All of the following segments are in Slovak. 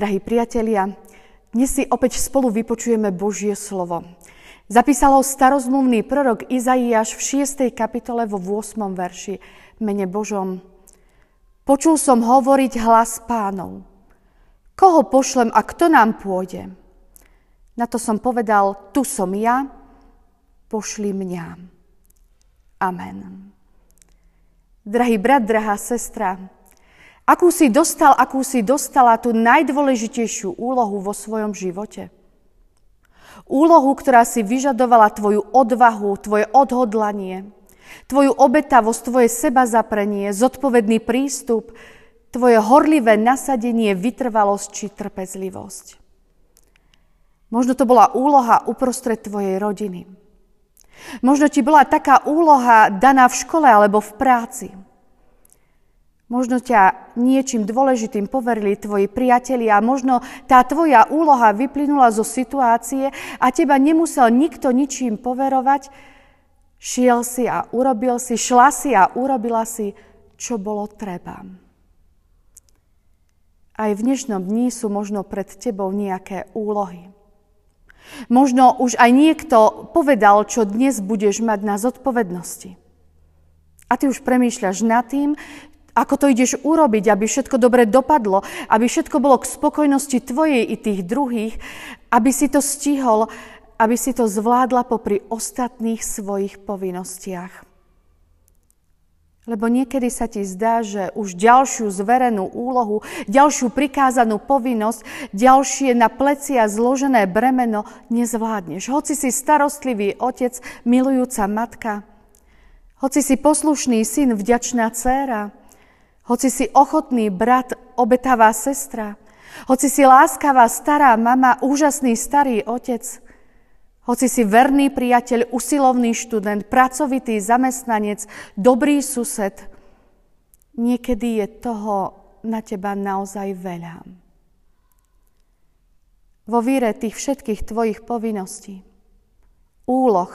Drahí priatelia, dnes si opäť spolu vypočujeme Božie slovo. Zapísalo starozmluvný prorok Izaiáš v 6. kapitole vo 8. verši mene Božom. Počul som hovoriť hlas pánov. Koho pošlem a kto nám pôjde? Na to som povedal, tu som ja, pošli mňa. Amen. Drahý brat, drahá sestra, Akú si dostal, akú si dostala tú najdôležitejšiu úlohu vo svojom živote? Úlohu, ktorá si vyžadovala tvoju odvahu, tvoje odhodlanie, tvoju obetavosť, tvoje seba zaprenie, zodpovedný prístup, tvoje horlivé nasadenie, vytrvalosť či trpezlivosť. Možno to bola úloha uprostred tvojej rodiny. Možno ti bola taká úloha daná v škole alebo v práci. Možno ťa niečím dôležitým poverili tvoji priatelia možno tá tvoja úloha vyplynula zo situácie a teba nemusel nikto ničím poverovať. Šiel si a urobil si, šla si a urobila si, čo bolo treba. Aj v dnešnom dni sú možno pred tebou nejaké úlohy. Možno už aj niekto povedal, čo dnes budeš mať na zodpovednosti. A ty už premýšľaš nad tým, ako to ideš urobiť, aby všetko dobre dopadlo, aby všetko bolo k spokojnosti tvojej i tých druhých, aby si to stihol, aby si to zvládla popri ostatných svojich povinnostiach. Lebo niekedy sa ti zdá, že už ďalšiu zverenú úlohu, ďalšiu prikázanú povinnosť, ďalšie na plecia zložené bremeno nezvládneš. Hoci si starostlivý otec, milujúca matka, hoci si poslušný syn, vďačná dcéra, hoci si ochotný brat, obetavá sestra, hoci si láskavá stará mama, úžasný starý otec, hoci si verný priateľ, usilovný študent, pracovitý zamestnanec, dobrý sused, niekedy je toho na teba naozaj veľa. Vo víre tých všetkých tvojich povinností, úloh,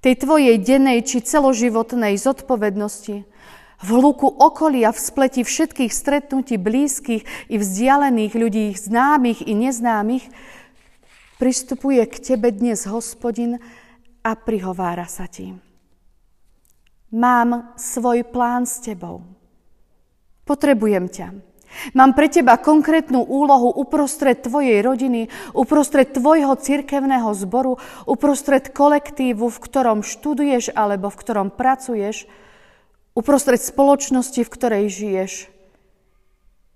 tej tvojej dennej či celoživotnej zodpovednosti, v hluku okolia, v spleti všetkých stretnutí blízkych i vzdialených ľudí, známych i neznámych, pristupuje k tebe dnes hospodin a prihovára sa ti. Mám svoj plán s tebou. Potrebujem ťa. Mám pre teba konkrétnu úlohu uprostred tvojej rodiny, uprostred tvojho cirkevného zboru, uprostred kolektívu, v ktorom študuješ alebo v ktorom pracuješ, uprostred spoločnosti, v ktorej žiješ,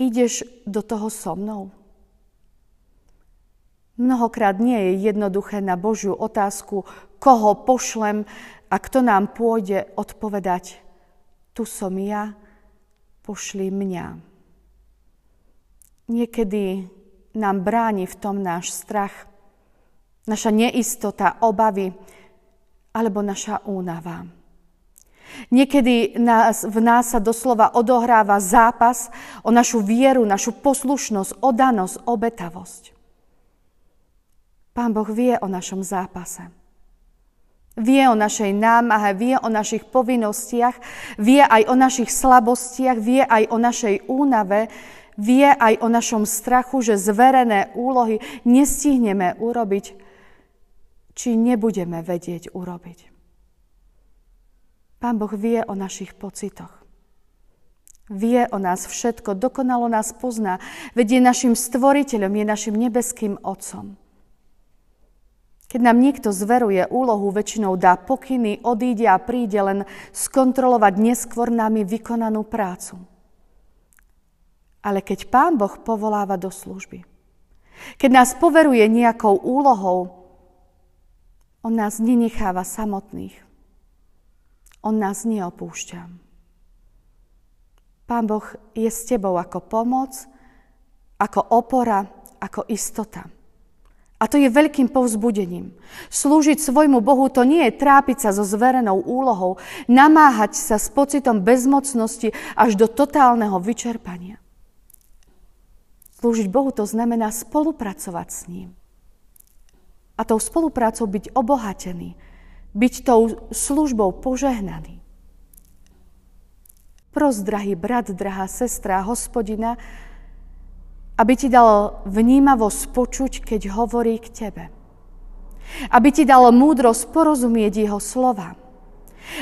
ideš do toho so mnou? Mnohokrát nie je jednoduché na Božiu otázku, koho pošlem a kto nám pôjde odpovedať. Tu som ja, pošli mňa. Niekedy nám bráni v tom náš strach, naša neistota, obavy alebo naša únava. Niekedy nás, v nás sa doslova odohráva zápas o našu vieru, našu poslušnosť, odanosť, obetavosť. Pán Boh vie o našom zápase. Vie o našej námahe, vie o našich povinnostiach, vie aj o našich slabostiach, vie aj o našej únave, vie aj o našom strachu, že zverené úlohy nestihneme urobiť, či nebudeme vedieť urobiť. Pán Boh vie o našich pocitoch. Vie o nás všetko, dokonalo nás pozná, veď je našim stvoriteľom, je našim nebeským Otcom. Keď nám niekto zveruje úlohu, väčšinou dá pokyny, odíde a príde len skontrolovať neskôr nami vykonanú prácu. Ale keď Pán Boh povoláva do služby, keď nás poveruje nejakou úlohou, On nás nenecháva samotných. On nás neopúšťa. Pán Boh je s tebou ako pomoc, ako opora, ako istota. A to je veľkým povzbudením. Slúžiť svojmu Bohu to nie je trápiť sa so zverenou úlohou, namáhať sa s pocitom bezmocnosti až do totálneho vyčerpania. Slúžiť Bohu to znamená spolupracovať s ním. A tou spoluprácou byť obohatený, byť tou službou požehnaný. Pros, drahý brat, drahá sestra, hospodina, Aby ti dal vnímavosť počuť, keď hovorí k tebe. Aby ti dal múdrosť porozumieť jeho slova.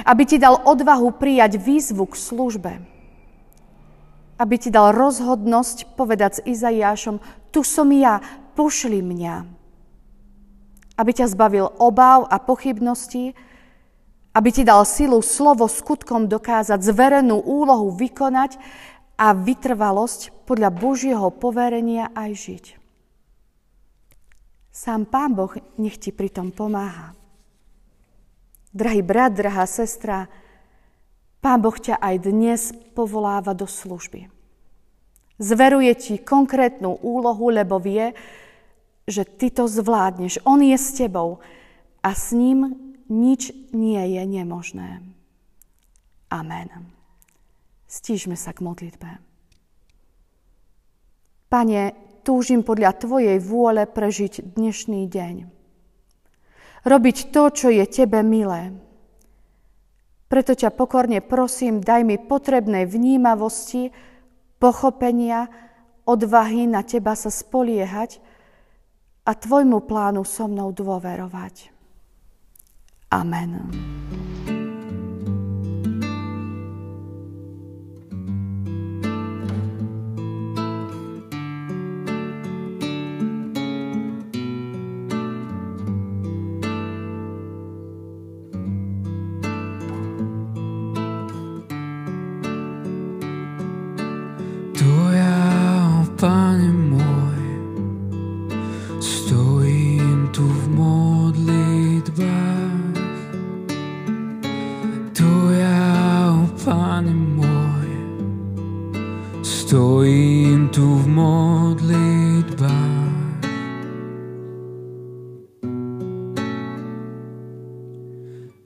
Aby ti dal odvahu prijať výzvu k službe. Aby ti dal rozhodnosť povedať s Izaiášom, tu som ja, pošli mňa. Aby ťa zbavil obáv a pochybností, aby ti dal silu slovo skutkom dokázať, zverenú úlohu vykonať a vytrvalosť podľa Božieho poverenia aj žiť. Sám Pán Boh nech ti pritom pomáha. Drahý brat, drahá sestra, Pán Boh ťa aj dnes povoláva do služby. Zveruje ti konkrétnu úlohu, lebo vie, že ty to zvládneš. On je s tebou a s ním nič nie je nemožné. Amen. Stížme sa k modlitbe. Pane, túžim podľa Tvojej vôle prežiť dnešný deň. Robiť to, čo je Tebe milé. Preto ťa pokorne prosím, daj mi potrebnej vnímavosti, pochopenia, odvahy na Teba sa spoliehať a Tvojmu plánu so mnou dôverovať. Amen.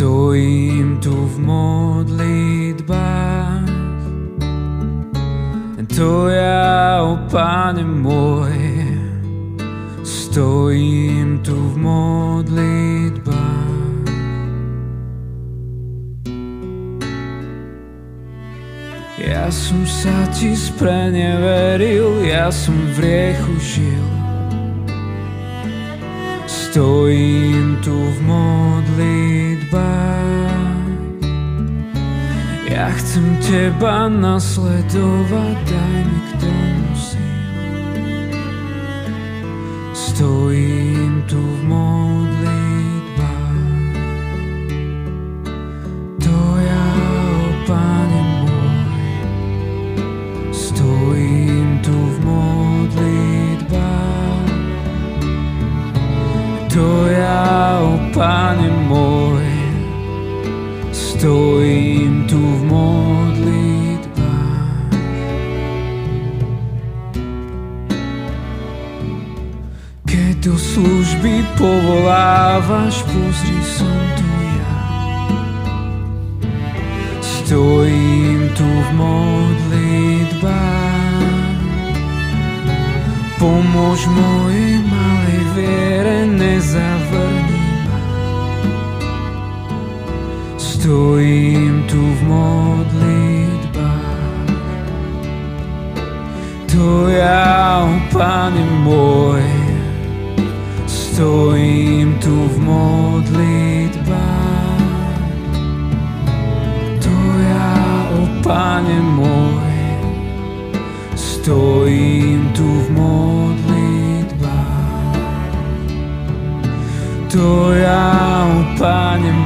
stojím tu v modlitbách. To ja, Pane môj, stojím tu v modlitbách. Ja som sa ti spreneveril, ja som v riechu žil. Stojím tu v modlitbách. Ja chcem teba nasledovať, daj mi k tomu síl. Stojím tu v modlitbách. Povolávaš, pozri som tu ja. Stojím tu v modlitbách. Pomôž mojej malej viere, nezavrni Stojím tu v modlitbách. To ja, Pane môj, stojím tu v modlitbách. To ja, o Pane môj, stojím tu v modlitbách. To ja, o Pane môj,